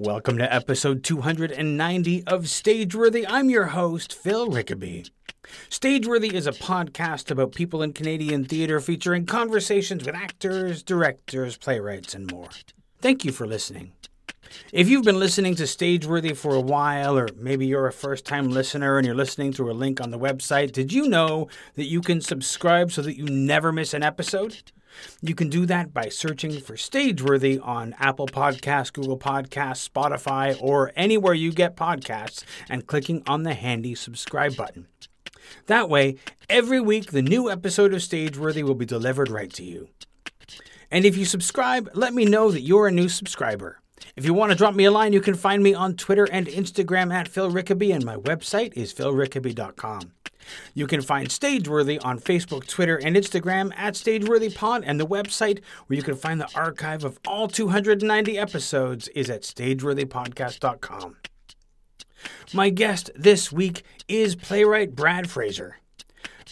Welcome to episode 290 of Stageworthy. I'm your host, Phil Rickaby. Stageworthy is a podcast about people in Canadian theatre featuring conversations with actors, directors, playwrights, and more. Thank you for listening. If you've been listening to Stageworthy for a while, or maybe you're a first time listener and you're listening through a link on the website, did you know that you can subscribe so that you never miss an episode? You can do that by searching for Stageworthy on Apple Podcasts, Google Podcasts, Spotify, or anywhere you get podcasts and clicking on the handy subscribe button. That way, every week the new episode of Stageworthy will be delivered right to you. And if you subscribe, let me know that you're a new subscriber. If you want to drop me a line, you can find me on Twitter and Instagram at Phil Rickaby, and my website is philrickaby.com. You can find Stageworthy on Facebook, Twitter, and Instagram at StageworthyPod, and the website where you can find the archive of all 290 episodes is at StageworthyPodcast.com. My guest this week is playwright Brad Fraser.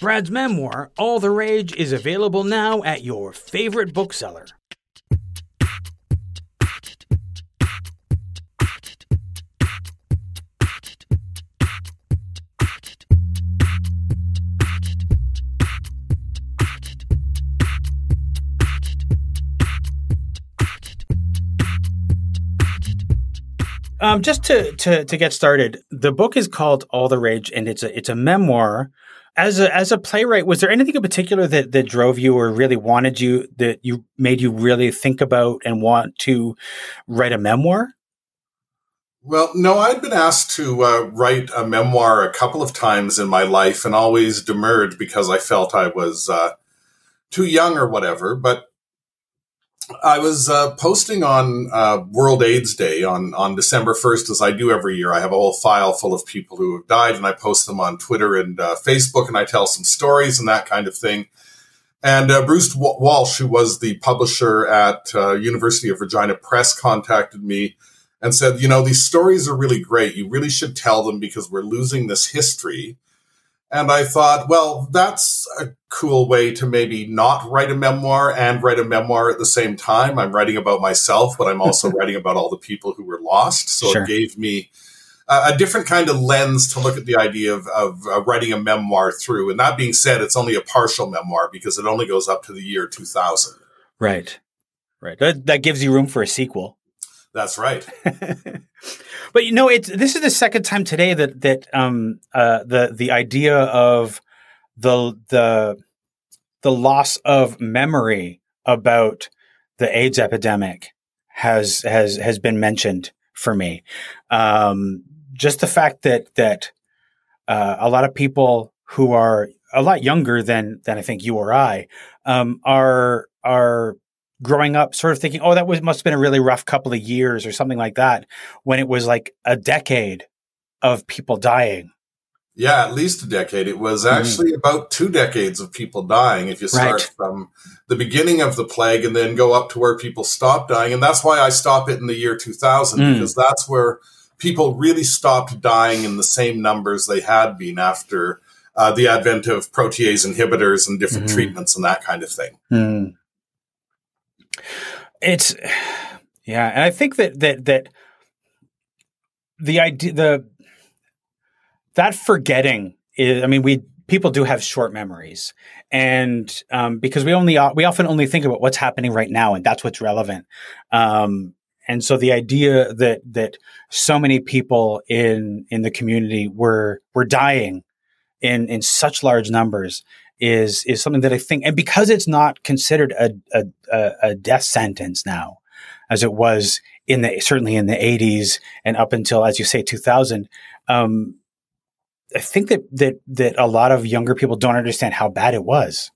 Brad's memoir, All the Rage, is available now at your favorite bookseller. Um, just to, to to get started, the book is called All the Rage, and it's a it's a memoir. As a as a playwright, was there anything in particular that that drove you or really wanted you that you made you really think about and want to write a memoir? Well, no, I'd been asked to uh, write a memoir a couple of times in my life, and always demurred because I felt I was uh, too young or whatever. But I was uh, posting on uh, World AIDS Day on, on December 1st, as I do every year. I have a whole file full of people who have died, and I post them on Twitter and uh, Facebook, and I tell some stories and that kind of thing. And uh, Bruce Walsh, who was the publisher at uh, University of Regina Press, contacted me and said, "You know, these stories are really great. You really should tell them because we're losing this history." And I thought, well, that's a cool way to maybe not write a memoir and write a memoir at the same time. I'm writing about myself, but I'm also writing about all the people who were lost. So sure. it gave me a, a, different kind of lens to look at the idea of, of uh, writing a memoir through. And that being said, it's only a partial memoir because it only goes up to the year 2000. Right. Right. That, that gives you room for a sequel. That's right. but you know, it's this is the second time today that that um uh the the idea of the the the loss of memory about the AIDS epidemic has has has been mentioned for me. Um, just the fact that that uh, a lot of people who are a lot younger than than I think you or I um, are are growing up sort of thinking, oh, that was must have been a really rough couple of years or something like that, when it was like a decade of people dying. Yeah, at least a decade. It was mm-hmm. actually mm-hmm. about two decades of people dying if you start right. from the beginning of the plague and then go up to where people stopped dying. And that's why I stop it in the year 2000, mm. because that's where people really stopped dying in the same numbers they had been after uh, the advent of protease inhibitors and different mm-hmm. treatments and that kind of thing. Mm. It's yeah, and I think that that that the idea the that forgetting is. I mean, we people do have short memories, and um, because we only we often only think about what's happening right now, and that's what's relevant. Um, and so the idea that that so many people in in the community were were dying in in such large numbers is is something that I think, and because it's not considered a a, a death sentence now, as it was in the certainly in the 80s and up until, as you say, 2000. Um, I think that that that a lot of younger people don't understand how bad it was.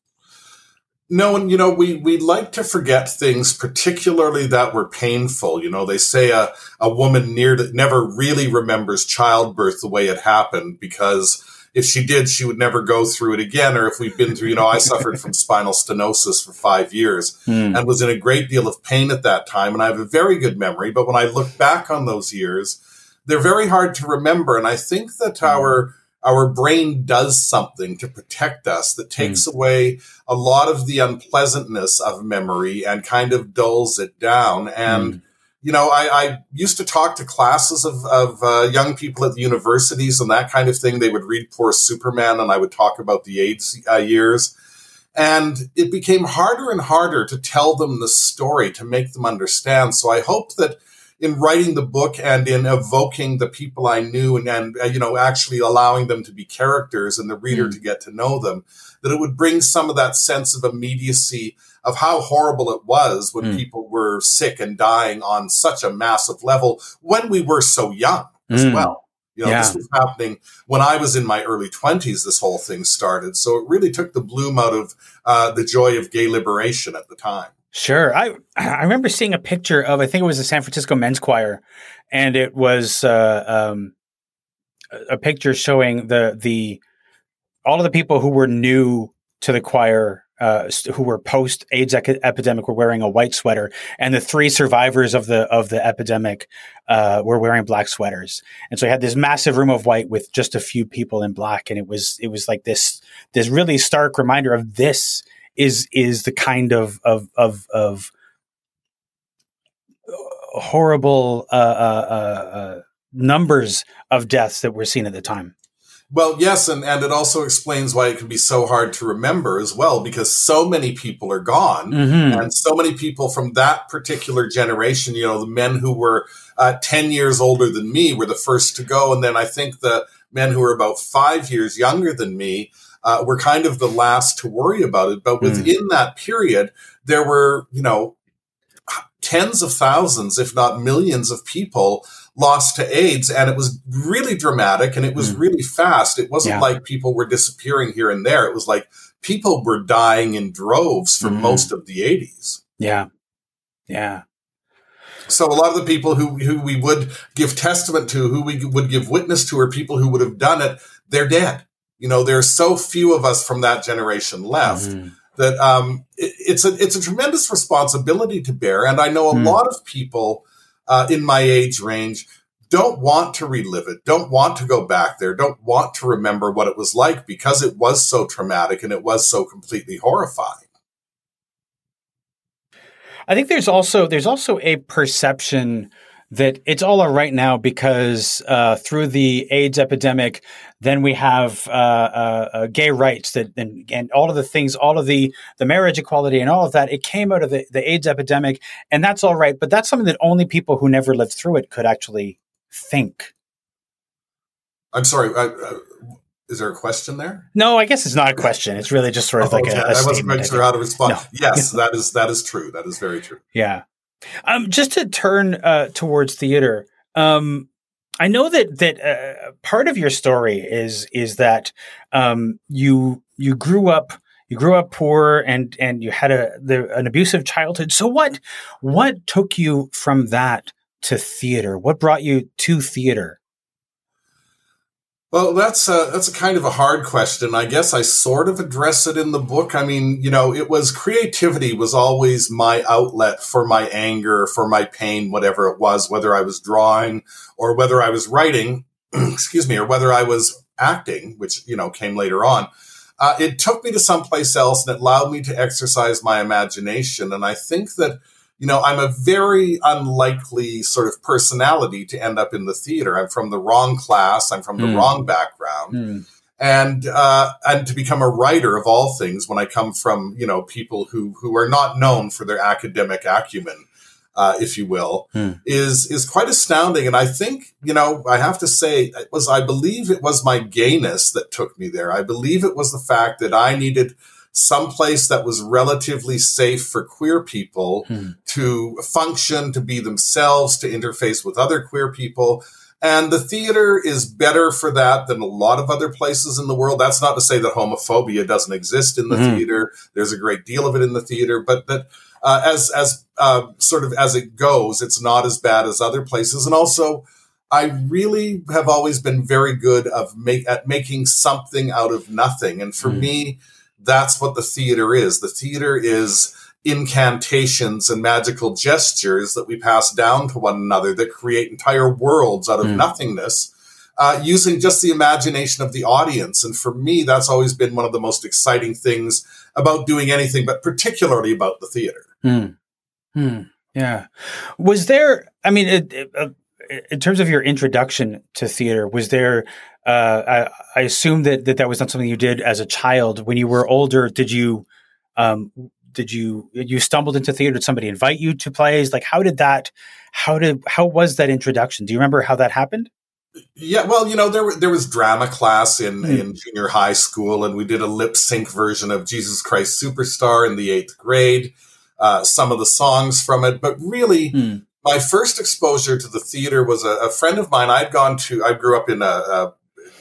No, and you know, we we like to forget things, particularly that were painful. You know, they say a a woman near never really remembers childbirth the way it happened because if she did, she would never go through it again. Or if we've been through, you know, I suffered from spinal stenosis for five years mm. and was in a great deal of pain at that time. And I have a very good memory. But when I look back on those years, they're very hard to remember. And I think that mm. our our brain does something to protect us that takes mm. away a lot of the unpleasantness of memory and kind of dulls it down. And mm you know, I, I, used to talk to classes of, of uh, young people at the universities and that kind of thing. They would read Poor Superman, and I would talk about the AIDS uh, years. And it became harder and harder to tell them the story, to make them understand. So I hope that in writing the book and in evoking the people I knew and, and uh, you know, actually allowing them to be characters and the reader mm. to get to know them, that it would bring some of that sense of immediacy of how horrible it was when mm. people were sick and dying on such a massive level when we were so young as mm. well. You know, yeah. this was happening when I was in my early 20s, this whole thing started. So it really took the bloom out of uh, the joy of gay liberation at the time. Sure. I I remember seeing a picture of I think it was the San Francisco Men's Choir, and it was uh, um, a picture showing the the all of the people who were new to the choir uh, who were post AIDS epidemic were wearing a white sweater, and the three survivors of the of the epidemic uh, were wearing black sweaters. And so I had this massive room of white with just a few people in black, and it was it was like this this really stark reminder of this is is the kind of of of, of horrible uh, uh, uh, uh numbers of deaths that were seen at the time. Well, yes, and, and it also explains why it can be so hard to remember as well, because so many people are gone, mm-hmm. and so many people from that particular generation, you know, the men who were uh, 10 years older than me were the first to go. And then I think the men who were about five years younger than me uh, were kind of the last to worry about it. But mm. within mm. that period, there were, you know, tens of thousands, if not millions of people lost to AIDS. And it was really dramatic and it was mm. really fast. It wasn't yeah. like people were disappearing here and there. It was like people were dying in droves for mm. most of the 80s. Yeah. Yeah. So a lot of the people who, who we would give testament to, who we would give witness to, are people who would have done it. They're dead. You know, there's so few of us from that generation left. Mm that um, it, it's a it's a tremendous responsibility to bear, and I know a mm. lot of people uh, in my age range don't want to relive it, don't want to go back there, don't want to remember what it was like because it was so traumatic and it was so completely horrifying. I think there's also there's also a perception that it's all all right now because uh, through the AIDS epidemic, then we have uh, uh, uh, gay rights that and, and all of the things, all of the the marriage equality and all of that. It came out of the, the AIDS epidemic, and that's all right. But that's something that only people who never lived through it could actually think. I'm sorry. I, is there a question there? No, I guess it's not a question. It's really just sort of oh, like okay. a, a I wasn't quite sure how to respond. No. Yes, that is that is true. That is very true. Yeah. Um, just to turn uh, towards theater, um, I know that that uh, part of your story is is that um, you you grew up you grew up poor and and you had a the, an abusive childhood. So what what took you from that to theater? What brought you to theater? Well, that's a, that's a kind of a hard question. I guess I sort of address it in the book. I mean, you know, it was creativity was always my outlet for my anger, for my pain, whatever it was, whether I was drawing or whether I was writing, excuse me, or whether I was acting, which, you know, came later on. Uh, it took me to someplace else and it allowed me to exercise my imagination. And I think that you know, I'm a very unlikely sort of personality to end up in the theater. I'm from the wrong class. I'm from the mm. wrong background. Mm. And, uh, and to become a writer of all things when I come from, you know, people who, who are not known for their academic acumen, uh, if you will, mm. is, is quite astounding. And I think, you know, I have to say it was, I believe it was my gayness that took me there. I believe it was the fact that I needed, someplace that was relatively safe for queer people hmm. to function, to be themselves, to interface with other queer people. And the theater is better for that than a lot of other places in the world. That's not to say that homophobia doesn't exist in the mm-hmm. theater. There's a great deal of it in the theater, but that uh, as as uh, sort of as it goes, it's not as bad as other places. And also, I really have always been very good of make at making something out of nothing. And for mm. me, that's what the theater is. The theater is incantations and magical gestures that we pass down to one another that create entire worlds out of mm. nothingness. Uh, using just the imagination of the audience. And for me, that's always been one of the most exciting things about doing anything, but particularly about the theater. Mm. Mm. Yeah. Was there, I mean, it, it, uh, in terms of your introduction to theater, was there, uh, I, I, assume that, that that was not something you did as a child. When you were older, did you, um, did you, you stumbled into theater? Did somebody invite you to plays? Like, how did that, how did, how was that introduction? Do you remember how that happened? Yeah, well, you know, there there was drama class in mm. in junior high school, and we did a lip sync version of Jesus Christ Superstar in the eighth grade. Uh, some of the songs from it, but really, mm. my first exposure to the theater was a, a, friend of mine. I'd gone to. I grew up in a, a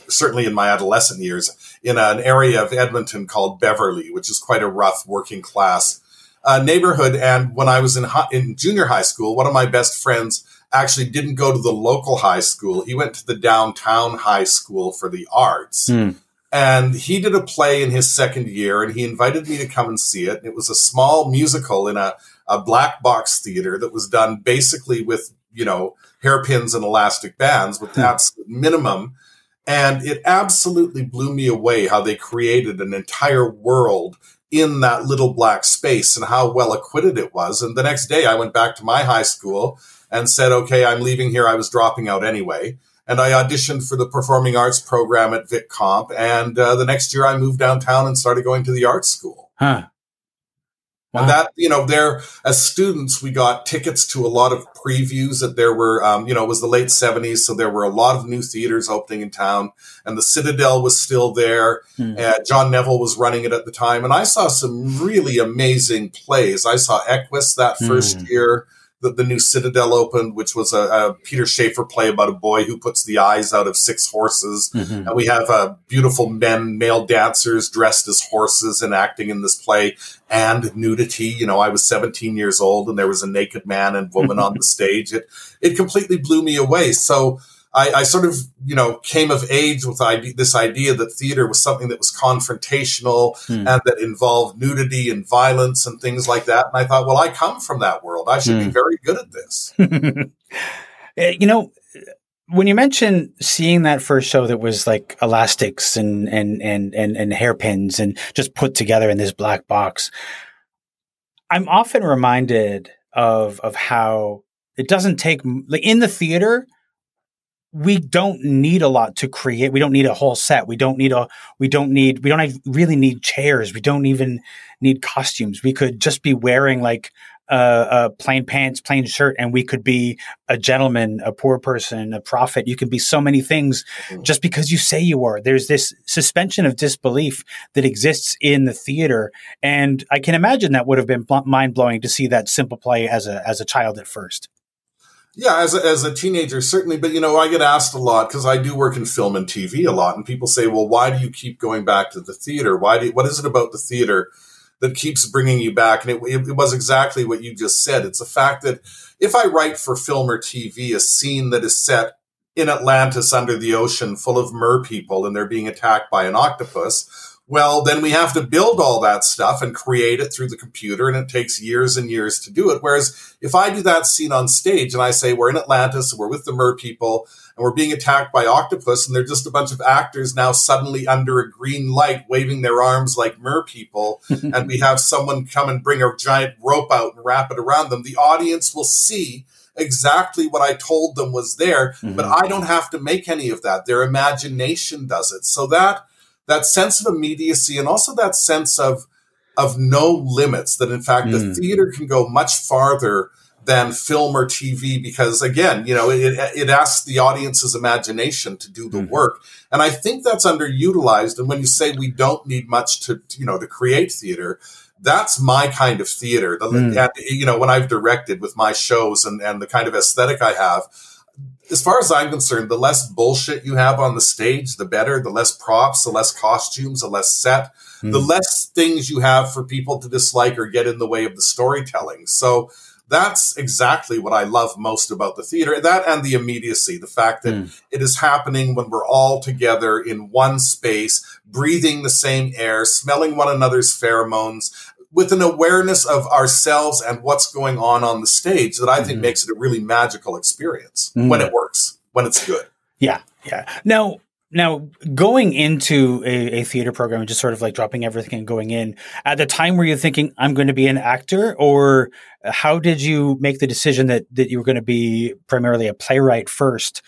certainly in my adolescent years in an area of Edmonton called Beverly, which is quite a rough working class uh, neighborhood. And when I was in in junior high school, one of my best friends actually didn't go to the local high school. He went to the downtown high school for the arts. Mm. And he did a play in his second year and he invited me to come and see it. It was a small musical in a, a black box theater that was done basically with, you know, hairpins and elastic bands with mm. absolute minimum. And it absolutely blew me away how they created an entire world in that little black space and how well acquitted it was. And the next day I went back to my high school and said, okay, I'm leaving here. I was dropping out anyway. And I auditioned for the performing arts program at Vic Comp. And uh, the next year I moved downtown and started going to the art school. Huh. Wow. And that, you know, there, as students, we got tickets to a lot of previews that there were, um, you know, it was the late 70s. So there were a lot of new theaters opening in town and the Citadel was still there. And John Neville was running it at the time. And I saw some really amazing plays. I saw Equus that first hmm. year the, the new Citadel opened, which was a, a, Peter Shaffer play about a boy who puts the eyes out of six horses. Mm-hmm. And we have uh, beautiful men, male dancers dressed as horses and acting in this play and nudity. You know, I was 17 years old and there was a naked man and woman on the stage. It, it completely blew me away. So, I, I, sort of, you know, came of age with idea, this idea that theater was something that was confrontational hmm. and that involved nudity and violence and things like that. And I thought, well, I come from that world. I should hmm. be very good at this. Eh, you know, when you mentioned seeing that first show that was like elastics and and and and, and hairpins and just put together in this black box, I'm often reminded of of how it doesn't take like in the theater we don't need a lot to create. We don't need a whole set. We don't need a, we don't need, we don't really need chairs. We don't even need costumes. We could just be wearing like uh, uh, plain pants, plain shirt, and we could be a gentleman, a poor person, a prophet. You can be so many things mm-hmm. just because you say you are. There's this suspension of disbelief that exists in the theater, and I can imagine that would have been mind blowing to see that simple play as a as a child at first. Yeah, as a, as a teenager, certainly. But, you know, I get asked a lot because I do work in film and TV a lot. And people say, well, why do you keep going back to the theater? Why do you, what is it about the theater that keeps bringing you back? And it, it was exactly what you just said. It's the fact that if I write for film or TV a scene that is set in Atlantis under the ocean full of mer people and they're being attacked by an octopus, well, then we have to build all that stuff and create it through the computer, and it takes years and years to do it. Whereas if I do that scene on stage and I say we're in Atlantis, and we're with the mer people, and we're being attacked by octopus, and they're just a bunch of actors now suddenly under a green light waving their arms like mer people, and we have someone come and bring a giant rope out and wrap it around them, the audience will see exactly what I told them was there, mm-hmm. but I don't have to make any of that. Their imagination does it. So that that sense of immediacy and also that sense of of no limits that in fact mm. the theater can go much farther than film or TV because again, you know, it, it asks the audience's imagination to do the mm-hmm. work. And I think that's underutilized. And when you say we don't need much to, you know, to create theater, that's my kind of theater. The, mm. and, you know, when I've directed with my shows and, and the kind of aesthetic I have, as far as I'm concerned, the less bullshit you have on the stage, the better. The less props, the less costumes, the less set, mm. the less things you have for people to dislike or get in the way of the storytelling. So that's exactly what I love most about the theater. That and the immediacy, the fact that mm. it is happening when we're all together in one space, breathing the same air, smelling one another's pheromones, with an awareness of ourselves and what's going on on the stage that I think mm-hmm. makes it a really magical experience mm-hmm. when it works, when it's good. Yeah, yeah. Now, now going into a, a, theater program and just sort of like dropping everything and going in at the time were you thinking i'm going to be an actor or how did you make the decision that that you were going to be primarily a playwright first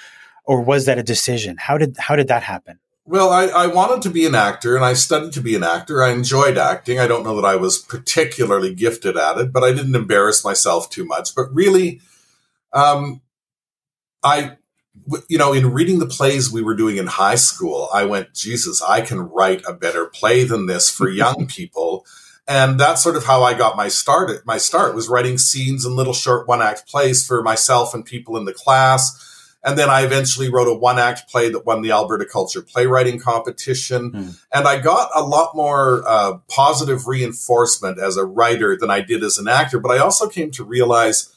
or was that a decision how did how did that happen well I, I wanted to be an actor and i studied to be an actor i enjoyed acting i don't know that i was particularly gifted at it but i didn't embarrass myself too much but really um, i you know, in reading the plays we were doing in high school, I went, Jesus, I can write a better play than this for young people. And that's sort of how I got my start. My start was writing scenes and little short one act plays for myself and people in the class. And then I eventually wrote a one act play that won the Alberta Culture Playwriting Competition. Mm. And I got a lot more uh, positive reinforcement as a writer than I did as an actor. But I also came to realize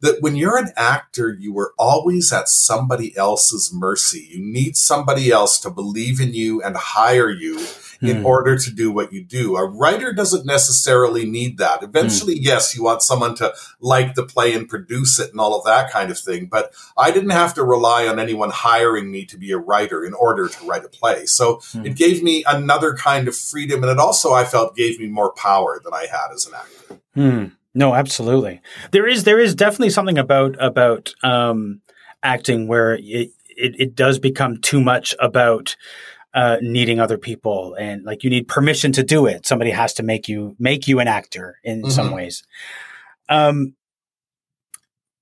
that when you're an actor, you were always at somebody else's mercy. You need somebody else to believe in you and hire you in hmm. order to do what you do. A writer doesn't necessarily need that. Eventually, mm. yes, you want someone to like the play and produce it and all of that kind of thing. But I didn't have to rely on anyone hiring me to be a writer in order to write a play. So mm. it gave me another kind of freedom. And it also, I felt, gave me more power than I had as an actor. Hmm. No, absolutely. There is there is definitely something about about um, acting where it, it, it does become too much about uh, needing other people and like you need permission to do it. Somebody has to make you make you an actor in mm-hmm. some ways. Um,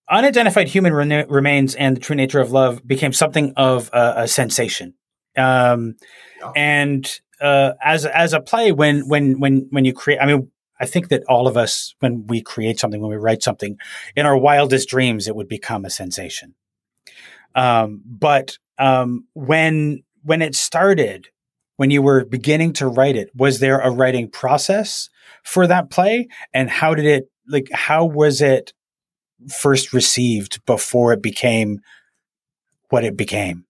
unidentified human re- remains and the true nature of love became something of a, a sensation. Um, yeah. And uh, as as a play, when when when when you create, I mean, I think that all of us, when we create something, when we write something, in our wildest dreams, it would become a sensation. Um, but um, when when it started, when you were beginning to write it, was there a writing process for that play? And how did it like? How was it first received before it became what it became?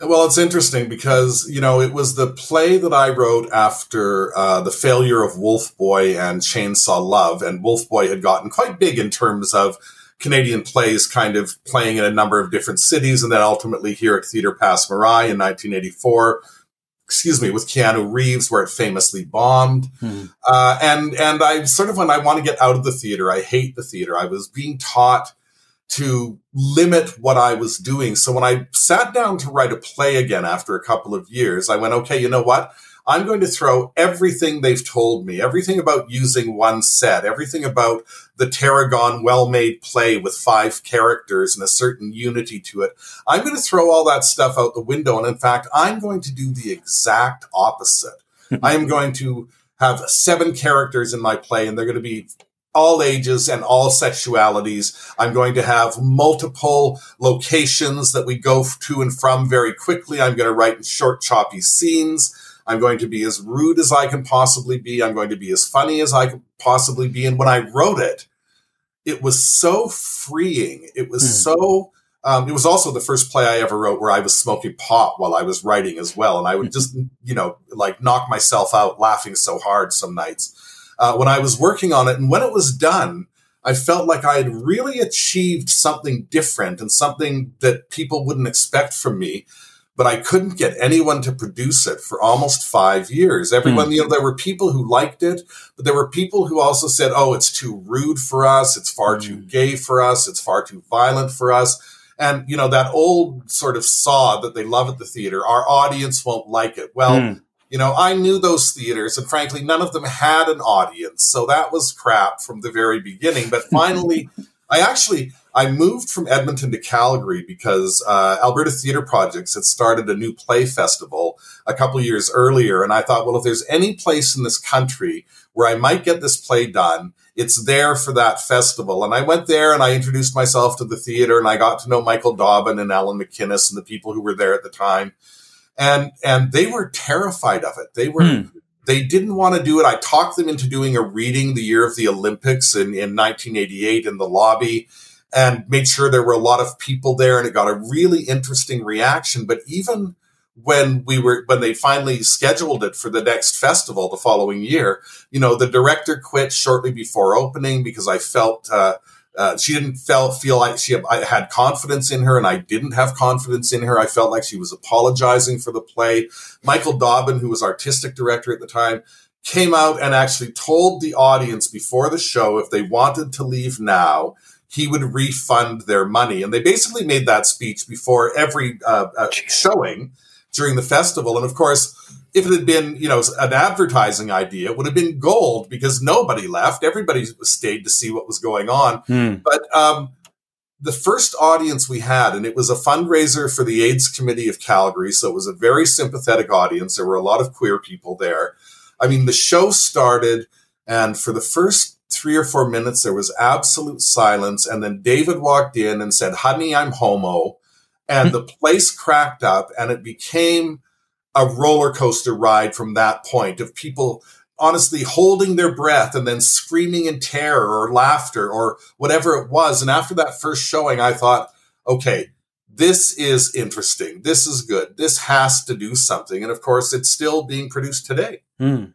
Well, it's interesting because, you know, it was the play that I wrote after uh, the failure of Wolf Boy and Chainsaw Love. And Wolf Boy had gotten quite big in terms of Canadian plays kind of playing in a number of different cities. And then ultimately here at Theatre Passe Muraille in 1984, excuse me, with Keanu Reeves, where it famously bombed. Hmm. Uh, and, and I sort of, when I want to get out of the theater, I hate the theater. I was being taught to limit what I was doing. So when I sat down to write a play again after a couple of years, I went, okay, you know what? I'm going to throw everything they've told me, everything about using one set, everything about the Tarragon well made play with five characters and a certain unity to it. I'm going to throw all that stuff out the window. And in fact, I'm going to do the exact opposite. I am going to have seven characters in my play and they're going to be all ages and all sexualities. I'm going to have multiple locations that we go to and from very quickly. I'm going to write in short, choppy scenes. I'm going to be as rude as I can possibly be. I'm going to be as funny as I can possibly be. And when I wrote it, it was so freeing. It was mm. so. Um, it was also the first play I ever wrote where I was smoking pot while I was writing as well, and I would just, you know, like knock myself out laughing so hard some nights uh, when I was working on it. And when it was done, I felt like I had really achieved something different and something that people wouldn't expect from me. But I couldn't get anyone to produce it for almost five years. Everyone, mm. you know, there were people who liked it, but there were people who also said, oh, it's too rude for us. It's far mm. too hmm. gay for us. It's far too violent for us. And, you know, that old sort of saw that they love at the theater, our audience won't like it. Well, mm. You know, I knew those theaters, and frankly, none of them had an audience. So that was crap from the very beginning. But finally, I actually I moved from Edmonton to Calgary because uh, Alberta Theatre Projects had started a new play festival a couple years earlier, and I thought, well, if there's any place in this country where I might get this play done, it's there for that festival. And I went there and I introduced myself to the theater, and I got to know Michael Dobbin and Alan McInnes and the people who were there at the time and and they were terrified of it. They were hmm. they didn't want to do it. I talked them into doing a reading the year of the Olympics in, in 1988 in the lobby and made sure there were a lot of people there and it got a really interesting reaction. But even when we were when they finally scheduled it for the next festival the following year, you know, the director quit shortly before opening because I felt uh, uh, she didn't felt feel like she I had confidence in her, and I didn't have confidence in her. I felt like she was apologizing for the play. Michael Dobbin, who was artistic director at the time, came out and actually told the audience before the show if they wanted to leave now, he would refund their money. And they basically made that speech before every uh, uh, showing during the festival. And of course, if it had been, you know, an advertising idea, it would have been gold because nobody left. Everybody stayed to see what was going on. Mm. But um, the first audience we had, and it was a fundraiser for the AIDS Committee of Calgary, so it was a very sympathetic audience. There were a lot of queer people there. I mean, the show started, and for the first three or four minutes, there was absolute silence. And then David walked in and said, Honey, I'm homo. And the place cracked up, and it became a roller coaster ride from that point of people honestly holding their breath and then screaming in terror or laughter or whatever it was. And after that first showing, I thought, okay, this is interesting. This is good. This has to do something. And of course, it's still being produced today. Mm.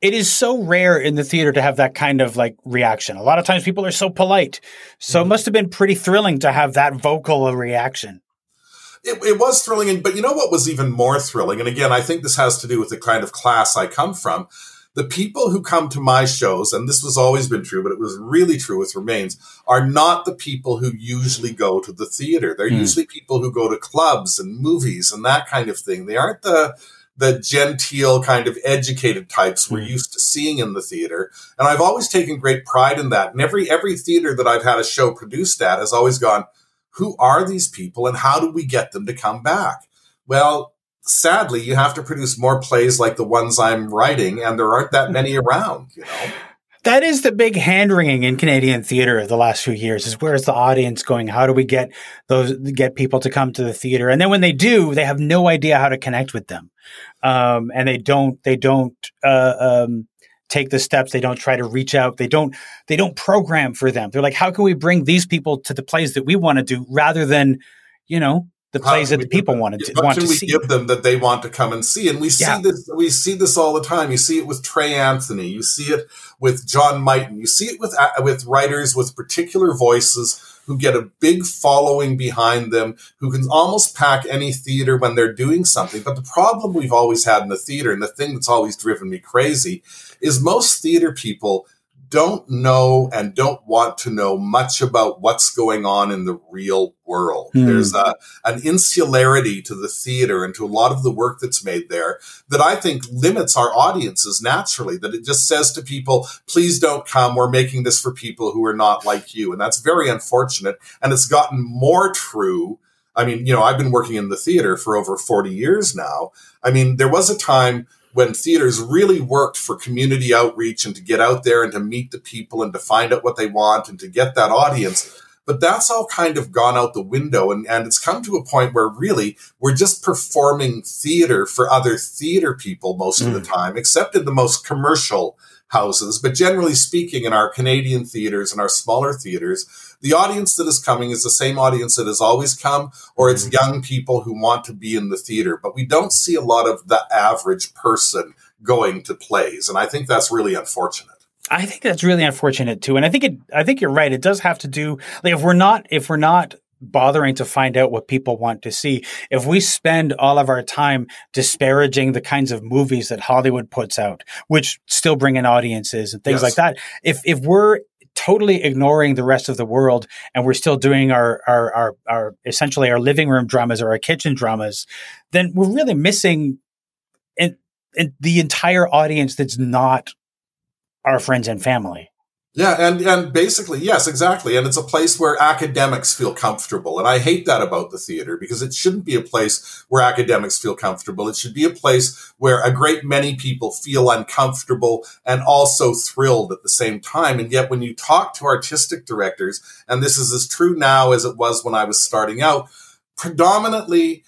It is so rare in the theater to have that kind of like reaction. A lot of times people are so polite. So mm. it must have been pretty thrilling to have that vocal reaction. It, it, was thrilling, but you know what was even more thrilling? And again, I think this has to do with the kind of class I come from. The people who come to my shows, and this was always been true, but it was really true with Remains, are not the people who usually go to the theater. They're mm. usually people who go to clubs and movies and that kind of thing. They aren't the the genteel kind of educated types we're mm. used to seeing in the theater. And I've always taken great pride in that. And every every theater that I've had a show produced at has always gone, who are these people and how do we get them to come back? Well, sadly, you have to produce more plays like the ones I'm writing, and there aren't that many around, you know. That is the big hand wringing in Canadian theater of the last few years is where's the audience going? How do we get those get people to come to the theater? And then when they do, they have no idea how to connect with them, um, and they don't they don't uh, um, take the steps. They don't try to reach out. They don't they don't program for them. They're like, how can we bring these people to the plays that we want to do rather than you know the plays that the people wanted to, want to we see. give them that they want to come and see? And we see Yeah. this. We see this all the time. You see it with Trey Anthony. You see it with John Mighton. You see it with uh, with writers with particular voices who get a big following behind them, who can almost pack any theater when they're doing something. But the problem we've always had in the theater, and the thing that's always driven me crazy, is most theater people don't know and don't want to know much about what's going on in the real world. Hmm. There's a, an insularity to the theater and to a lot of the work that's made there that I think limits our audiences naturally, that it just says to people, please don't come. We're making this for people who are not like you. And that's very unfortunate. And it's gotten more true. I mean, you know, I've been working in the theater for over 40 years now. I mean, there was a time when theaters really worked for community outreach and to get out there and to meet the people and to find out what they want and to get that audience. But that's all kind of gone out the window. And, and it's come to a point where really we're just performing theater for other theater people most mm. of the time, except in the most commercial houses. But generally speaking, in our Canadian theaters and our smaller theaters, the audience that is coming is the same audience that has always come, or it's mm-hmm. young people who want to be in the theater. But we don't see a lot of the average person going to plays. And I think that's really unfortunate. I think that's really unfortunate too. And I think it I think you're right. It does have to do like if we're not if we're not bothering to find out what people want to see. If we spend all of our time disparaging the kinds of movies that Hollywood puts out, which still bring in audiences and things yes. like that, if if we're totally ignoring the rest of the world and we're still doing our, our our our, essentially our living room dramas or our kitchen dramas, then we're really missing in, in the entire audience that's not our friends and family. Yeah, and and basically, yes, exactly. And it's a place where academics feel comfortable. And I hate that about the theater because it shouldn't be a place where academics feel comfortable. It should be a place where a great many people feel uncomfortable and also thrilled at the same time. And yet when you talk to artistic directors, and this is as true now as it was when I was starting out, predominantly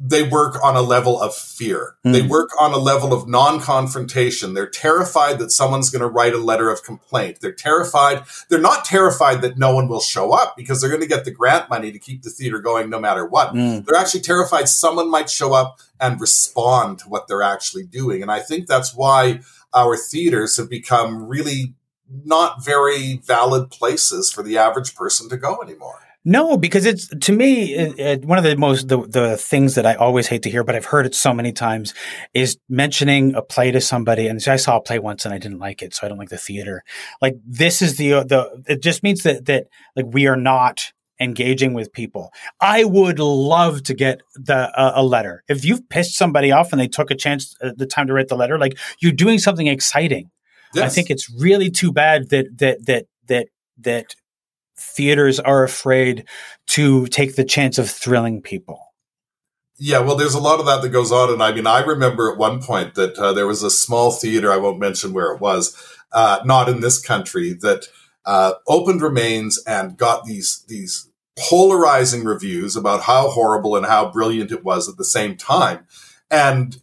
they work on a level of fear. Mm. They work on a level of non-confrontation. They're terrified that someone's going to write a letter of complaint. They're terrified. They're not terrified that no one will show up because they're going to get the grant money to keep the theater going no matter what. Mm. They're actually terrified someone might show up and respond to what they're actually doing. And I think that's why our theaters have become really not very valid places for the average person to go anymore. No, because it's to me it, it, one of the most the, the things that I always hate to hear, but I've heard it so many times is mentioning a play to somebody. And I saw a play once and I didn't like it, so I don't like the theater. Like this is the the it just means that that like we are not engaging with people. I would love to get the uh, a letter. If you've pissed somebody off and they took a chance uh, the time to write the letter, like you're doing something exciting. Yes. I think it's really too bad that that that that that theaters are afraid to take the chance of thrilling people. Yeah, well, there's a lot of that that goes on, and I mean, I remember at one point that uh, there was a small theater. I won't mention where it was, uh, not in this country, that uh, opened remains and got these these polarizing reviews about how horrible and how brilliant it was at the same time, and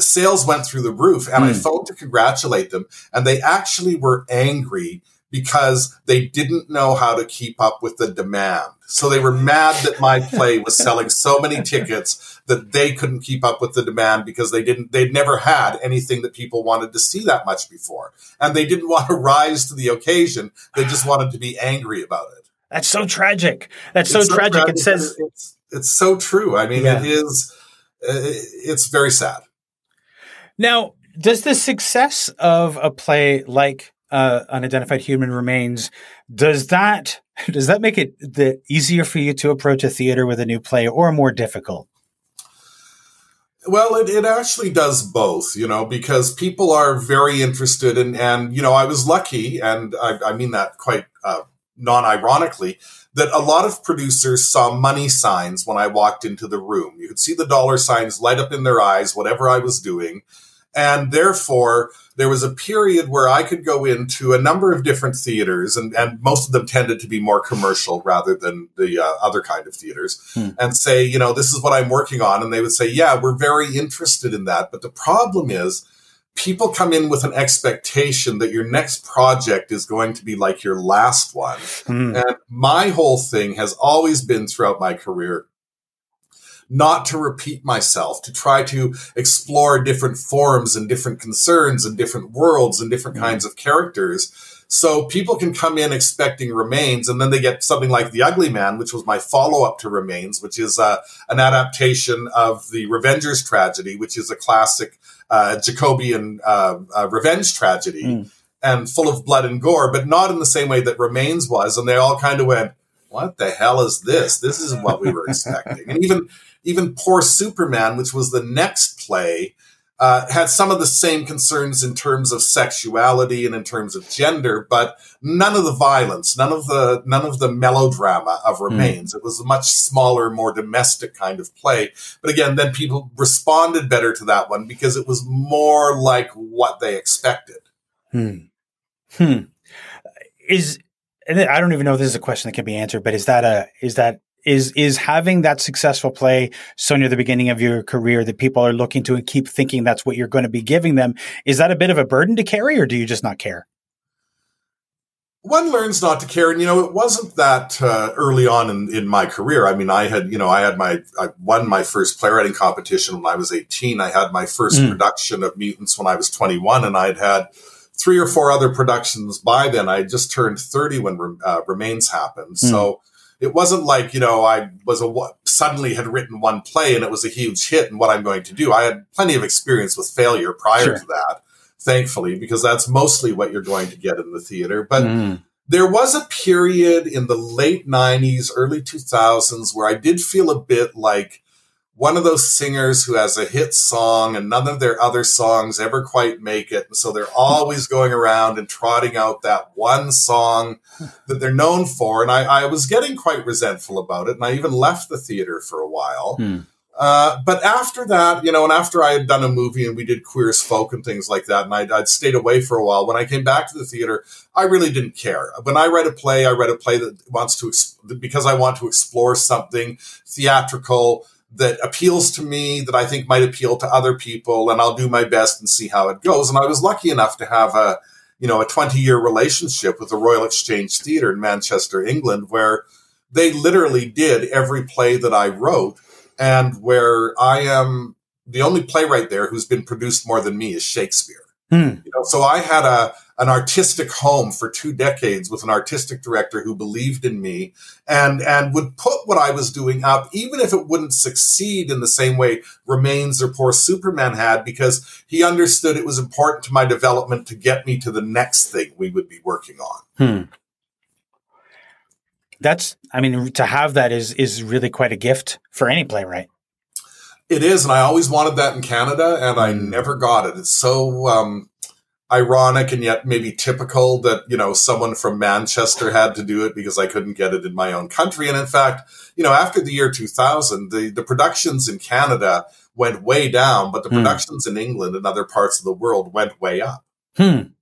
sales went through the roof. And mm. I hmm. phoned to congratulate them, and they actually were angry because they didn't know how to keep up with the demand. So they were mad that my play was selling so many tickets that they couldn't keep up with the demand because they didn't they'd never had anything that people wanted to see that much before. And they didn't want to rise to the occasion. They just wanted to be angry about it. That's so tragic. That's so, so tragic. tragic. It says it's, it's so true. I mean, yeah. it is uh, it's very sad. Now, does the success of a play like uh, unidentified human remains. Does that does that make it the easier for you to approach a theater with a new play, or more difficult? Well, it, it actually does both, you know, because people are very interested in, and, you know, I was lucky, and I, I mean that quite uh, non ironically, that a lot of producers saw money signs when I walked into the room. You could see the dollar signs light up in their eyes, whatever I was doing. And therefore, there was a period where I could go into a number of different theaters, and, and most of them tended to be more commercial rather than the uh, other kind of theaters, hmm. and say, you know, this is what I'm working on. And they would say, yeah, we're very interested in that. But the problem is, people come in with an expectation that your next project is going to be like your last one. Hmm. And my whole thing has always been throughout my career not to repeat myself, to try to explore different forms and different concerns and different worlds and different mm-hmm. kinds of characters. So people can come in expecting Remains, and then they get something like The Ugly Man, which was my follow up to Remains, which is uh, an adaptation of the Revengers tragedy, which is a classic uh, Jacobean uh, uh revenge tragedy. Mm. And full of blood and gore, but not in the same way that Remains was. And they all kind of went, what the hell is this? This isn't what we were expecting. And even even Poor Superman, which was the next play, uh, had some of the same concerns in terms of sexuality and in terms of gender, but none of the violence, none of the none of the melodrama of hmm. Remains. Mm. It was a much smaller, more domestic kind of play. But again, then people responded better to that one because it was more like what they expected. Hmm. Hmm. Is and I don't even know if this is a question that can be answered, but is that a is that is is having that successful play so near the beginning of your career that people are looking to and keep thinking that's what you're going to be giving them is that a bit of a burden to carry or do you just not care? One learns not to care and you know it wasn't that uh, early on in, in my career. I mean i had you know i had my i won my first playwriting competition when i was 18 i had my first mm. production of mutants when i was 21 and i'd had three or four other productions by then. I just turned 30 when uh, remains happened. Mm. so it wasn't like you know I was a suddenly had written one play and it was a huge hit and what I'm going to do. I had plenty of experience with failure prior sure. to that, thankfully, because that's mostly what you're going to get in the theater. But mm. there was a period in the late '90s, early 2000s where I did feel a bit like one of those singers who has a hit song and none of their other songs ever quite make it. And so they're always going around and trotting out that one song that they're known for. And I, I was getting quite resentful about it. And I even left the theater for a while. Hmm. Uh, but after that, you know, and after I had done a movie and we did Queer as Folk and things like that, and I'd, I'd, stayed away for a while, when I came back to the theater, I really didn't care. When I read a play, I read a play that wants to, because I want to explore something theatrical, that appeals to me that I think might appeal to other people, and I'll do my best and see how it goes. And I was lucky enough to have a, you know, a 20 year relationship with the Royal Exchange Theatre in Manchester, England, where they literally did every play that I wrote, and where I am the only playwright there who's been produced more than me is Shakespeare. Hmm. You know, so I had a an artistic home for two decades with an artistic director who believed in me and and would put what I was doing up, even if it wouldn't succeed in the same way Remains or Poor Superman had, because he understood it was important to my development to get me to the next thing we would be working on. Hmm. That's, I mean, to have that is is really quite a gift for any playwright. It is, and I always wanted that in Canada, and I never got it. It's so um, ironic and yet maybe typical that you know someone from Manchester had to do it because I couldn't get it in my own country. And in fact, you know, after the year 2000, the the productions in Canada went way down, but the hmm. productions in England and other parts of the world went way up. Hmm.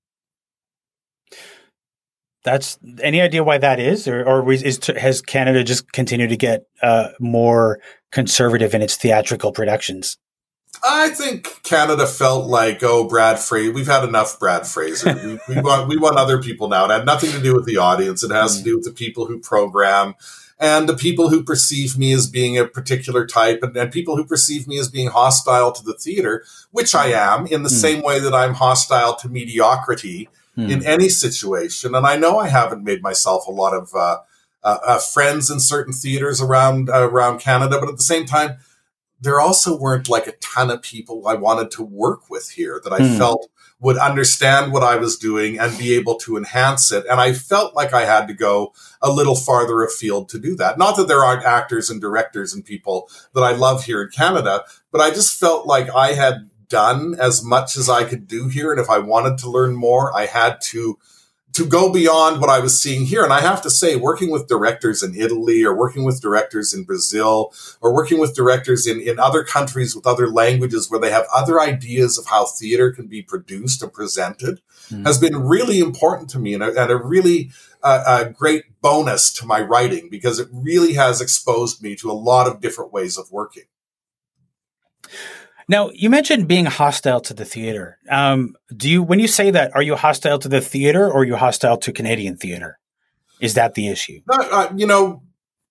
That's any idea why that is, or, or is, has Canada just continued to get uh, more conservative in its theatrical productions? I think Canada felt like, oh, Brad Fraser. We've had enough Brad Fraser. we, we, want we want other people now. It had nothing to do with the audience. It has mm. to do with the people who program and the people who perceive me as being a particular type and, and, people who perceive me as being hostile to the theater, which I am in the mm. same way that I'm hostile to mediocrity mm. in any situation. And I know I haven't made myself a lot of uh, friends in certain theaters around uh, around Canada, but at the same time, there also weren't like a ton of people I wanted to work with here that I mm. felt would understand what I was doing and be able to enhance it. And I felt like I had to go a little farther afield to do that. Not that there aren't actors and directors and people that I love here in Canada, but I just felt like I had done as much as I could do here. And if I wanted to learn more, I had to to go beyond what I was seeing here. And I have to say, working with directors in Italy or working with directors in Brazil or working with directors in, in other countries with other languages where they have other ideas of how theater can be produced and presented mm. has been really important to me and a, and a really uh, a great bonus to my writing because it really has exposed me to a lot of different ways of working. Now, you mentioned being hostile to the theater. Um, do you, when you say that, are you hostile to the theater or are you hostile to Canadian theater? Is that the issue? uh, you know,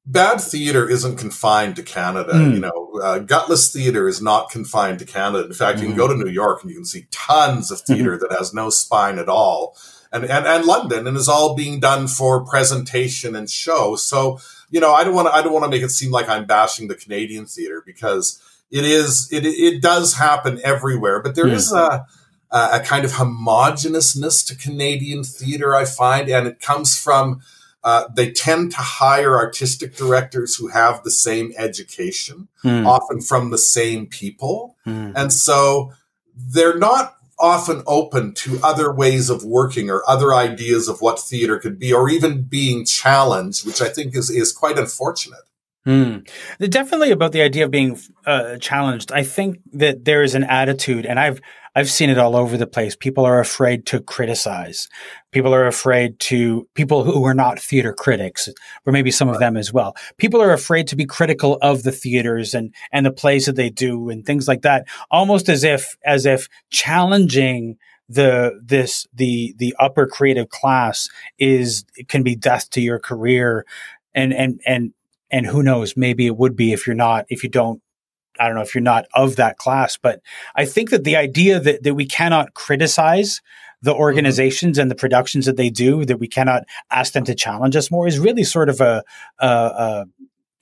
bad theater isn't confined to Canada. Mm. You know, uh, gutless theater is not confined to Canada. In fact, mm. you can go to hmm. New York and you can see tons of theater that has no spine at all. And, and, and London and is all being done for presentation and show. So, you know, I don't want to, I don't want to make it seem like I'm bashing the Canadian theater because it is it it does happen everywhere, but there is a a kind of homogeneousness to Canadian theater, I find, and it comes from uh, they tend to hire artistic directors who have the same education, mm. often from the same people, mm. and so they're not often open to other ways of working or other ideas of what theater could be, or even being challenged, which I think is is quite unfortunate. Mm. Definitely about the idea of being uh, challenged. I think that there is an attitude, and I've I've seen it all over the place. People are afraid to criticize. People are afraid to people who are not theater critics, or maybe some of them as well. People are afraid to be critical of the theaters and and the plays that they do and things like that. Almost as if as if challenging the this the the upper creative class is can be death to your career and and and and who knows, maybe it would be if you're not, if you don't, I don't know, if you're not of that class. But I think that the idea that, that we cannot criticize the mm-hmm. organizations and the productions that they do, that we cannot ask them to challenge us more is really sort of a, a, a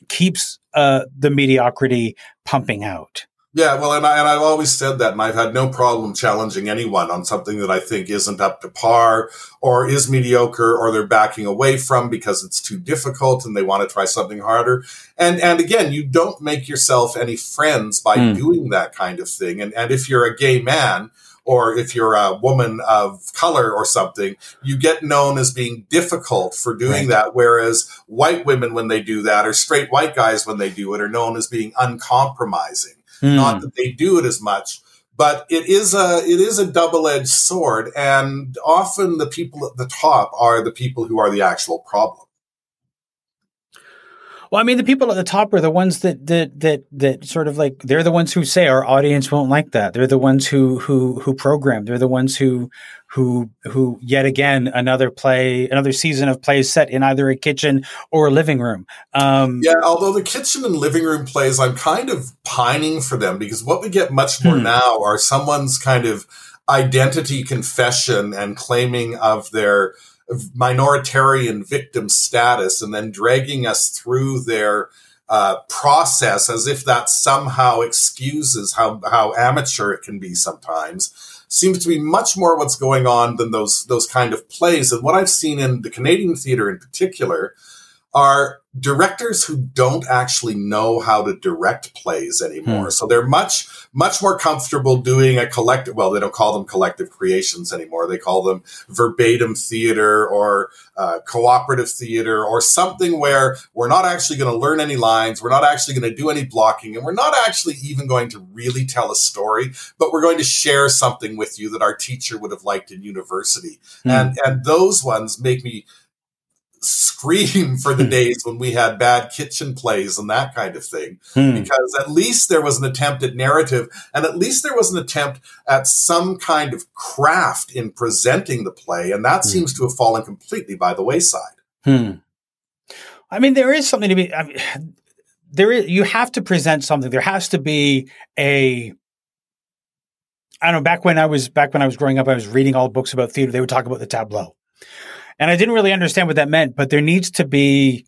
keeps uh, the mediocrity pumping out. Yeah, well, and, I, and I've always said that, and I've had no problem challenging anyone on something that I think isn't up to par or is mediocre or they're backing away from because it's too difficult and they want to try something harder. And and again, you don't make yourself any friends by mm. doing that kind of thing. And and if you're a gay man, or if you're a woman of color or something, you get known as being difficult for doing right. that. Whereas white women, when they do that, or straight white guys, when they do it, are known as being uncompromising. Mm. Not that they do it as much, but it is a it is a double edged sword, and often the people at the top are the people who are the actual problem. Well, I mean, the people at the top are the ones that that that that sort of like they're the ones who say our audience won't like that. They're the ones who who who program. They're the ones who who who yet again another play another season of plays set in either a kitchen or a living room um, yeah although the kitchen and living room plays i'm kind of pining for them because what we get much more hmm. now are someone's kind of identity confession and claiming of their minoritarian victim status and then dragging us through their uh, process as if that somehow excuses how, how amateur it can be sometimes seems to be much more what's going on than those those kind of plays. And what I've seen in the Canadian theater in particular are directors who don't actually know how to direct plays anymore. Hmm. So they're much, much more comfortable doing a collective, well, they don't call them collective creations anymore. They call them verbatim theater or uh, cooperative theater or something where we're not actually going to learn any lines. We're not actually going to do any blocking and we're not actually even going to really tell a story, but we're going to share something with you that our teacher would have liked in university. Hmm. And, and those ones make me, scream for the hmm. days when we had bad kitchen plays and that kind of thing. Hmm. Because at least there was an attempt at narrative and at least there was an attempt at some kind of craft in presenting the play. And that hmm. seems to have fallen completely by the wayside. Hmm. I mean, there is something to be, I mean, there is, you have to present something. There has to be a, I don't know, back when I was, back when I was growing up, I was reading all books about theater. They would talk about the tableau and I didn't really understand what that meant. But there needs to be,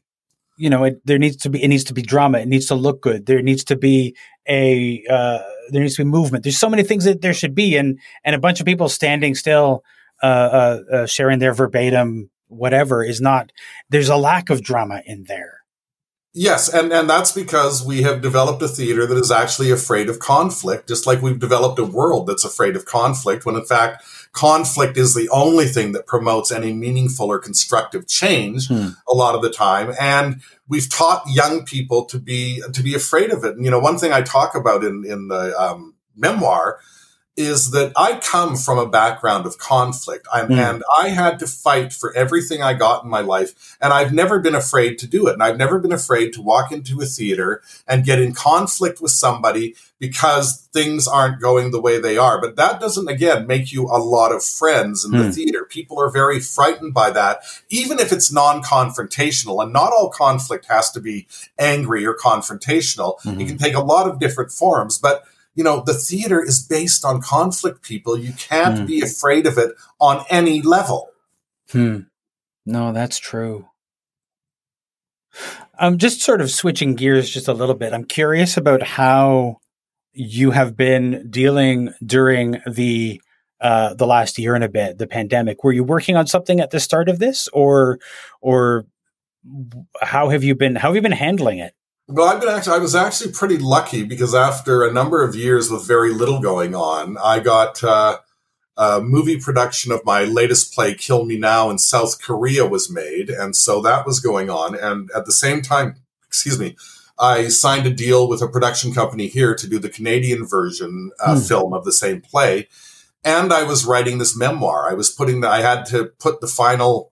you know, it, there needs to be it needs to be drama. It needs to look good. There needs to be a uh, there needs to be movement. There's so many things that there should be, and and a bunch of people standing still, uh, uh, uh sharing their verbatim whatever is not. There's a lack of drama in there. Yes, and, and that's because we have developed a theater that is actually afraid of conflict, just like we've developed a world that's afraid of conflict, when in fact, conflict is the only thing that promotes any meaningful or constructive change hmm. a lot of the time. And we've taught young people to be to be afraid of it. And you know, one thing I talk about in in the um, memoir is that I come from a background of conflict mm. and I had to fight for everything I got in my life. And I've never been afraid to do it. And I've never been afraid to walk into a theater and get in conflict with somebody because things aren't going the way they are. But that doesn't, again, make you a lot of friends in mm. the theater. People are very frightened by that, even if it's non confrontational. And not all conflict has to be angry or confrontational. Mm-hmm. It can take a lot of different forms. But you know, the theater is based on conflict, people. You can't mm. be afraid of it on any level. Hmm. No, that's true. I'm just sort of switching gears just a little bit. I'm curious about how you have been dealing during the uh, the last year and a bit, the pandemic. Were you working on something at the start of this, or or how have you been? How have you been handling it? Well, I've been actually, I was actually pretty lucky because after a number of years with very little going on, I got uh, a movie production of my latest play, Kill Me Now, in South Korea was made. And so that was going on. And at the same time, excuse me, I signed a deal with a production company here to do the Canadian version uh, hmm. film of the same play. And I was writing this memoir. I was putting the, I had to put the final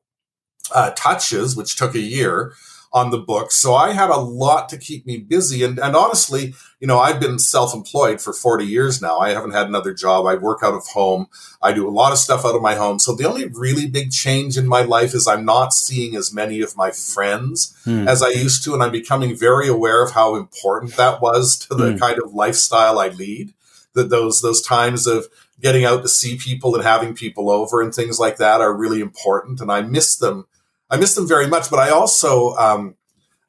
uh, touches, which took a year on the book. So I had a lot to keep me busy. And, and honestly, you know, I've been self-employed for 40 years now. I haven't had another job. I work out of home. I do a lot of stuff out of my home. So the only really big change in my life is I'm not seeing as many of my friends hmm. as I used to. And I'm becoming very aware of how important that was to the hmm. kind of lifestyle I lead. That those, those times of getting out to see people and having people over and things like that are really important. And I miss them I miss them very much, but I also um,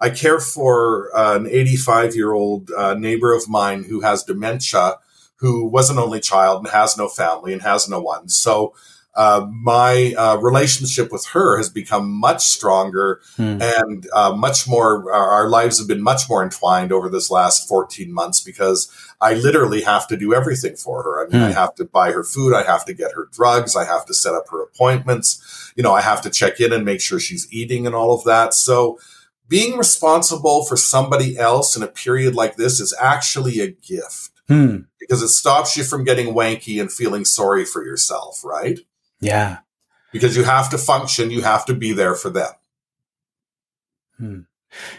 I care for uh, an 85 year old uh, neighbor of mine who has dementia, who was an only child and has no family and has no one. So uh, my uh, relationship with her has become much stronger hmm. and uh, much more. Our, lives have been much more entwined over this last 14 months because I literally have to do everything for her. I mean, hmm. I have to buy her food, I have to get her drugs, I have to set up her appointments. You know, I have to check in and make sure she's eating and all of that. So being responsible for somebody else in a period like this is actually a gift. Hmm. Because it stops you from getting wanky and feeling sorry for yourself, right? Yeah. Because you have to function, you have to be there for them. Hmm.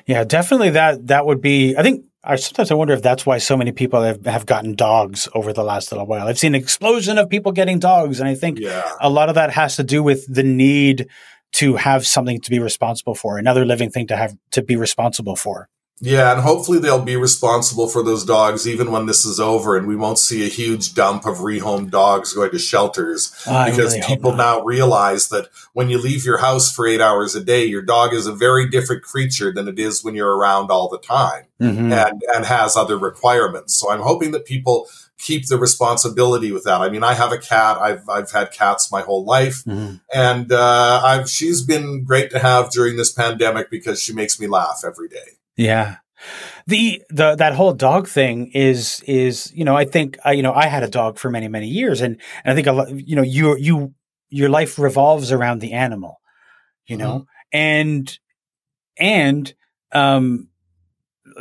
Yeah, definitely that that would be I think I sometimes I wonder if that's why so many people have, have gotten dogs over the last little while. I've seen an explosion of people getting dogs, and I think yeah. a lot of that has to do with the need to have something to be responsible for, another living thing to have to be responsible for. Yeah, and hopefully they'll be responsible for those dogs even when this is over, and we won't see a huge dump of rehomed dogs going to shelters I because really people now realize that when you leave your house for eight hours a day, your dog is a very different creature than it is when you're around all the time Mhm. and and has other requirements. So I'm hoping that people keep the responsibility with that. I mean, I have a cat. I've I've had cats my whole life, Mhm. and uh, I've she's been great to have during this pandemic because she makes me laugh every day. Yeah. The the that whole dog thing is is you know I think I you know I had a dog for many many years and, and I think a lot you know you you your life revolves around the animal you know and and um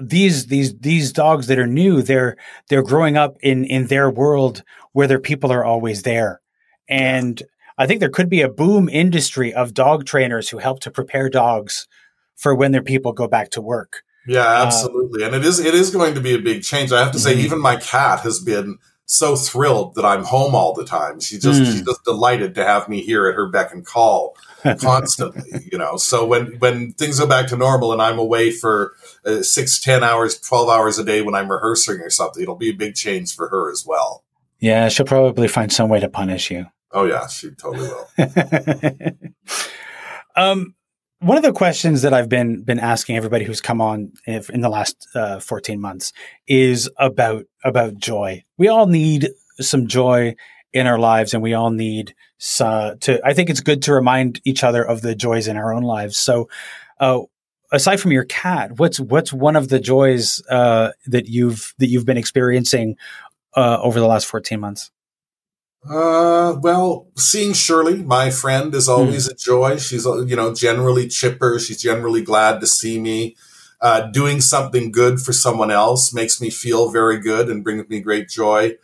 these these these dogs that are new they're they're growing up in in their world where their people are always there and I think there could be a boom industry of dog trainers who help to prepare dogs for when their people go back to work. Yeah, Uh, absolutely. and it is it is going to be a big change. I have to say, Mhm. even my cat has been so thrilled that I'm home all the time. She just Mm. she's just delighted to have me here at her beck and call constantly. you know, so when when things go back to normal and I'm away for uh, six, ten hours, twelve hours a day when I'm rehearsing or something, it'll be a big change for her as well. Yeah, she'll probably find some way to punish you. Oh yeah, she totally will. um, one of the questions that I've been been asking everybody who's come on in the last uh, 14 months is about about joy. We all need some joy in our lives, and we all need uh, to. I think it's good to remind each other of the joys in our own lives. So, uh, aside from your cat, what's what's one of the joys uh, that you've that you've been experiencing uh, over the last 14 months? Uh, well, seeing Shirley, my friend, is always a joy. She's, uh, you know, generally chipper. She's generally glad to see me. Uh, doing something good for someone else makes me feel very good and brings me great joy.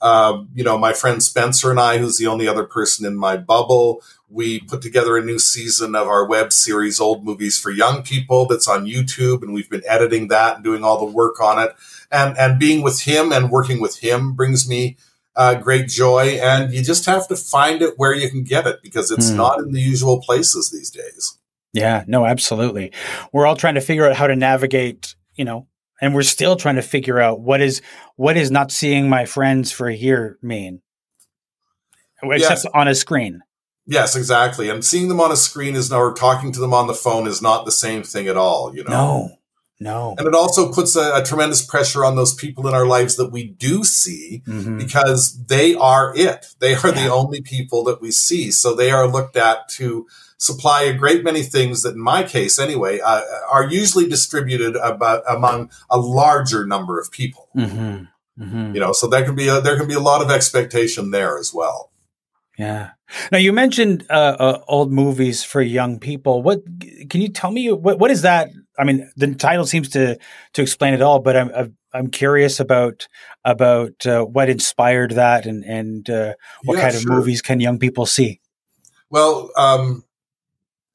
Uh, you know, my friend Spencer and I, who's the only other person in my bubble, we put together a new season of our web series, Old Movies for Young People, that's on YouTube, and we've been editing that and doing all the work on it. And and being with him and working with him brings me uh, great joy. And you just have to find it where you can get it because it's Hmm. not in the usual places these days. Yeah, no, absolutely. We're all trying to figure out how to navigate, you know, and we're still trying to figure out what is what is not seeing my friends for a year mean, except Yes. on a screen. Yes, exactly. And seeing them on a screen is or talking to them on the phone is not the same thing at all. You know. No, no. And it also puts a, a tremendous pressure on those people in our lives that we do see Mhm. because they are it. They are Yeah. the only people that we see. So they are looked at to supply a great many things that, in my case anyway, uh, are usually distributed about among a larger number of people. Mhm. Mhm. You know, so there can be a, there can be a lot of expectation there as well. Yeah. Now you mentioned uh, uh, old movies for young people. What can you tell me? What what is that? I mean, the title seems to to explain it all, but I'm I'm- curious about about uh, what inspired that and and uh, what Yeah, kind of sure. movies can young people see? Well, um,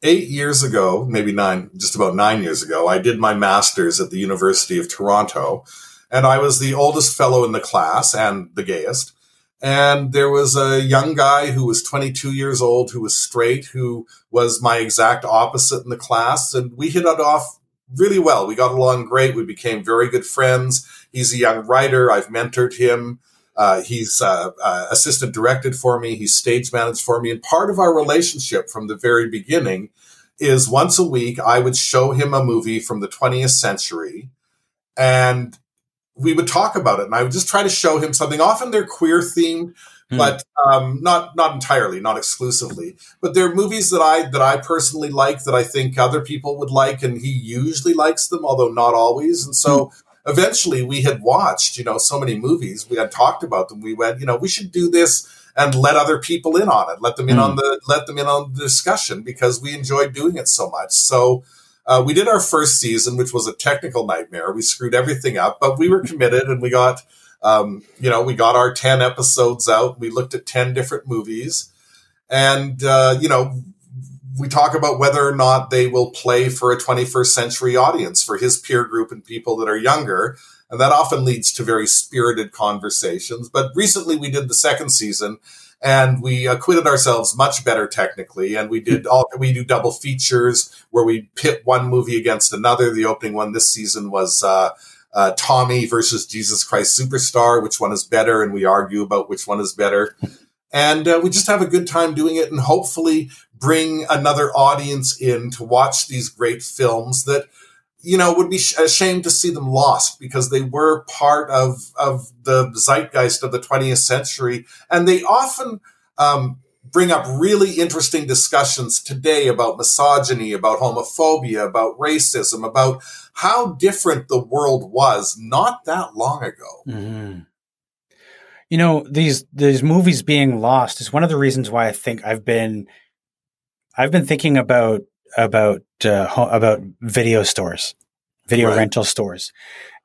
eight years ago, maybe nine, just about nine years ago, I did my master's at the University of Toronto, and I was the oldest fellow in the class and the gayest. And there was a young guy who was 22 years old, who was straight, who was my exact opposite in the class, and we hit it off really well. We got along great. We became very good friends. He's a young writer. I've mentored him. Uh, he's uh, uh, assistant directed for me. He's stage managed for me. And part of our relationship from the very beginning is once a week, I would show him a movie from the 20th century and we would talk about it. And I would just try to show him something. Often they're queer themed, Hmm. but um, not not entirely, not exclusively. But there are movies that I that I personally like that I think other people would like, and he usually likes them, although not always. And so eventually, we had watched, you know, so many movies. We had talked about them. We went, you know, we should do this and let other people in on it. Let them in Hmm. on the let them in on the discussion because we enjoyed doing it so much. So. Uh, we did our first season, which was a technical nightmare. We screwed everything up, but we were committed, and we got, um, you know, we got our ten episodes out. We looked at ten different movies, and uh, you know, we talk about whether or not they will play for a 21st century audience for his peer group and people that are younger. And that often leads to very spirited conversations. But recently we did the second season and we acquitted ourselves much better technically. And we did all, we do double features where we pit one movie against another. The opening one this season was, uh, uh, Tommy versus Jesus Christ Superstar, which one is better? And we argue about which one is better. And uh, we just have a good time doing it and hopefully bring another audience in to watch these great films that, you know, would be ashamed to see them lost because they were part of, of the zeitgeist of the 20th century. And they often, um, bring up really interesting discussions today about misogyny, about homophobia, about racism, about how different the world was not that long ago. Mm-hmm. You know, these these movies being lost is one of the reasons why I think I've been I've been thinking about about uh, about video stores, video right. rental stores,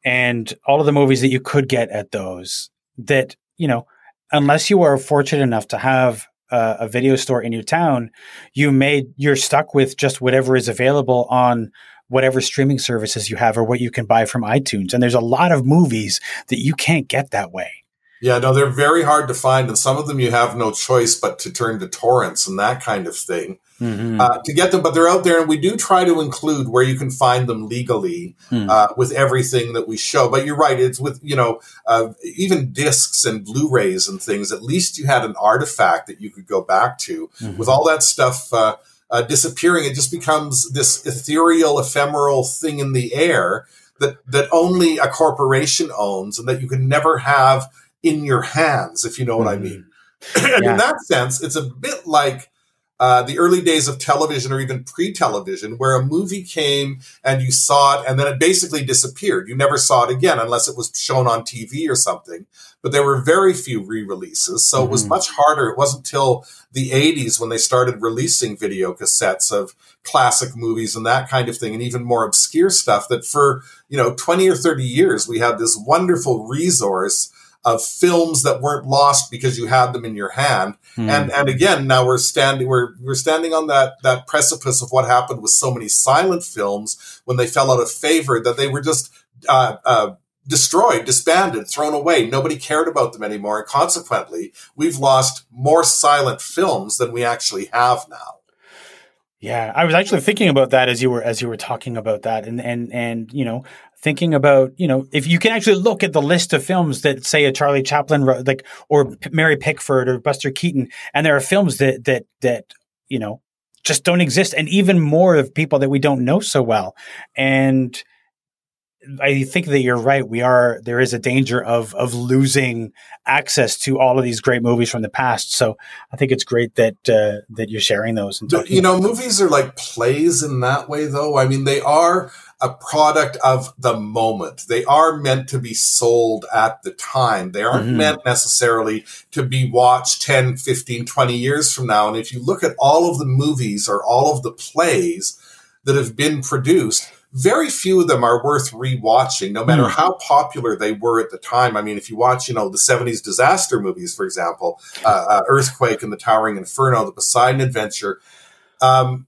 and all of the movies that you could get at those. That you know, unless you are fortunate enough to have a, a video store in your town, you may you're stuck with just whatever is available on whatever streaming services you have or what you can buy from iTunes. And there's a lot of movies that you can't get that way. Yeah, no, they're very hard to find, and some of them you have no choice but to turn to torrents and that kind of thing mm-hmm. uh, to get them. But they're out there, and we do try to include where you can find them legally mm. uh, with everything that we show. But you're right; it's with you know uh, even discs and Blu-rays and things. At least you had an artifact that you could go back to. Mm-hmm. With all that stuff uh, uh, disappearing, it just becomes this ethereal, ephemeral thing in the air that that only a corporation owns, and that you can never have in your hands, if you know what mm-hmm. I mean. and yeah. in that sense, it's a bit like uh, the early days of television or even pre-television, where a movie came and you saw it and then it basically disappeared. You never saw it again unless it was shown on TV or something. But there were very few re-releases, so mm-hmm. it was mm-hmm. much harder. It wasn't until the 80s when they started releasing video cassettes of classic movies and that kind of thing, and even more obscure stuff. That for you know 20 or 30 years we had this wonderful resource of films that weren't lost because you had them in your hand. Mm. And and again, now we're standing we're we're standing on that that precipice of what happened with so many silent films when they fell out of favor that they were just uh, uh, destroyed, disbanded, thrown away. Nobody cared about them anymore, and consequently, we've lost more silent films than we actually have now. Yeah, I was actually thinking about that as you were as you were talking about that, and and and you know, thinking about, you know, if you can actually look at the list of films that say a Charlie Chaplin wrote, like, or Mary Pickford or Buster Keaton, and there are films that, that, that, you know, just don't exist. And even more of people that we don't know so well. And, I think that you're right. We are there is a danger of of losing access to all of these great movies from the past. So I think it's great that uh, that you're sharing those. And you know, movies are like plays in that way, though. I mean, they are a product of the moment. They are meant to be sold at the time. They aren't mm-hmm. meant necessarily to be watched 10, 15, 20 years from now. And if you look at all of the movies or all of the plays that have been produced, very few of them are worth rewatching, no matter mm. how popular they were at the time. I mean, if you watch, you know, the 70s disaster movies, for example, uh, uh, Earthquake and the Towering Inferno, the Poseidon Adventure, um,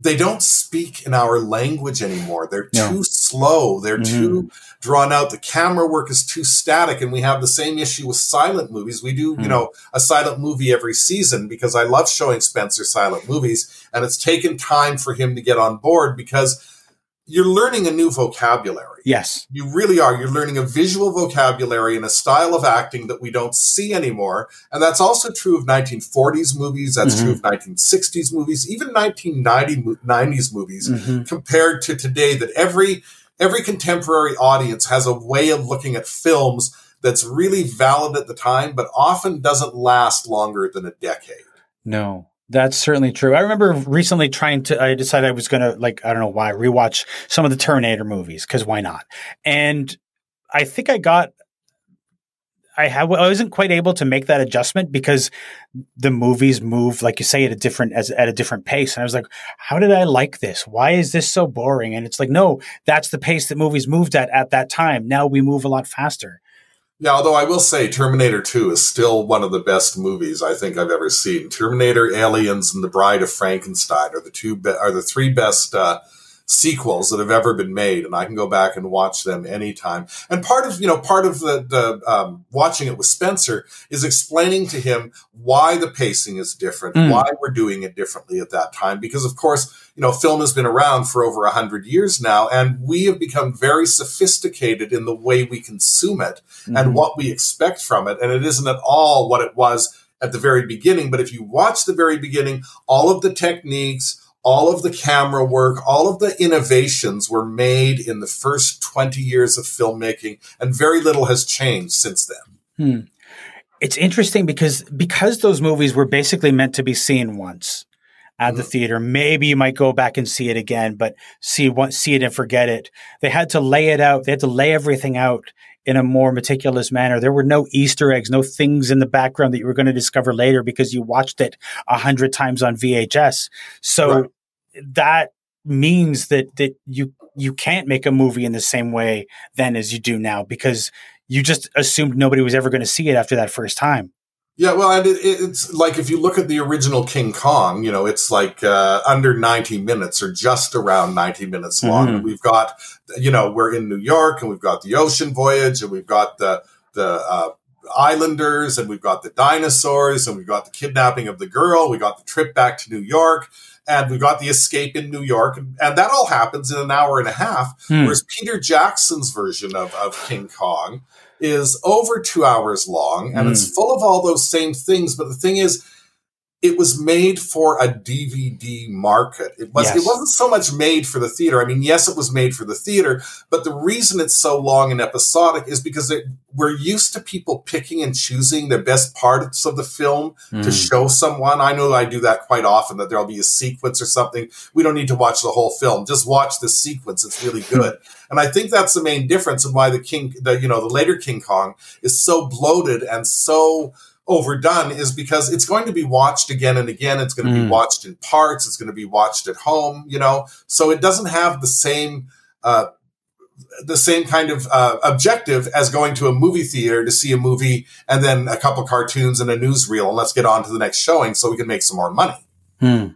they don't speak in our language anymore. They're too slow. They're mm-hmm. too drawn out. The camera work is too static. And we have the same issue with silent movies. We do, mm-hmm. you mm. know, a silent movie every season because I love showing Spencer silent movies. And it's taken time for him to get on board because you're learning a new vocabulary. Yes. You really are. You're learning a visual vocabulary and a style of acting that we don't see anymore. And that's also true of 1940s movies. That's mm-hmm. true of 1960s movies, even 1990s movies mm-hmm. compared to today that every every contemporary audience has a way of looking at films that's really valid at the time but often doesn't last longer than a decade. No. That's certainly true. I remember recently trying to, I decided I was going to, like, I don't know why, rewatch some of the Terminator movies, because why not? And I think I got, I, have, I wasn't quite able to make that adjustment because the movies move, like you say, at a different, as, at a different pace. And I was like, how did I like this? Why is this so boring? And it's like, no, that's the pace that movies moved at at that time. Now we move a lot faster. Yeah, although I will say Terminator 2 is still one of the best movies I think I've ever seen. Terminator, Aliens, and The Bride of Frankenstein are the two be- are the three best uh, sequels that have ever been made, and I can go back and watch them anytime. And part of you know part of the the um, watching it with Spencer is explaining to him why the pacing is different, mm. why we're doing it differently at that time, because of course you know film has been around for over a hundred years now, and we have become very sophisticated in the way we consume it mm-hmm. and what we expect from it, and it isn't at all what it was at the very beginning. But if you watch the very beginning, all of the techniques all of the camera work, all of the innovations were made in the first 20 years of filmmaking, and very little has changed since then. Hmm. It's interesting because because those movies were basically meant to be seen once at mm-hmm. the theater. Maybe you might go back and see it again, but see see it and forget it. They had to lay it out. They had to lay everything out in a more meticulous manner. There were no Easter eggs, no things in the background that you were going to discover later because you watched it a hundred times on VHS. So right. that means that that you you can't make a movie in the same way then as you do now because you just assumed nobody was ever going to see it after that first time. Yeah, well, and it, it's like if you look at the original King Kong, you know, it's like uh, under 90 minutes or just around 90 minutes long. Mm-hmm. We've got, you know, we're in New York and we've got the ocean voyage and we've got the, the, uh, islanders and we've got the dinosaurs and we've got the kidnapping of the girl. We got the trip back to New York and we've got the escape in New York. And, and that all happens in an hour and a half. Hmm. Whereas Peter Jackson's version of, of King Kong is over two hours long and mm. it's hmm. full of all those same things. But the thing is, it was made for a DVD market. It was yes. it wasn't so much made for the theater. I mean, yes, it was made for the theater, but the reason it's so long and episodic is because it, we're used to people picking and choosing the best parts of the film mm. to show someone. I know I do that quite often that there'll be a sequence or something. We don't need to watch the whole film. Just watch the sequence. It's really good. and I think that's the main difference and why the King the you know, the later King Kong is so bloated and so overdone is because it's going to be watched again and again. It's going to mm. be watched in parts. It's going to be watched at home, you know, so it doesn't have the same, uh, the same kind of uh, objective as going to a movie theater to see a movie and then a couple cartoons and a newsreel and let's get on to the next showing so we can make some more money. Hmm.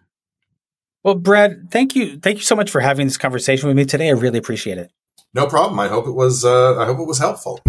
Well, Brad, thank you, thank you so much for having this conversation with me today. I really appreciate it. No problem. I hope it was. Uh, I hope it was helpful.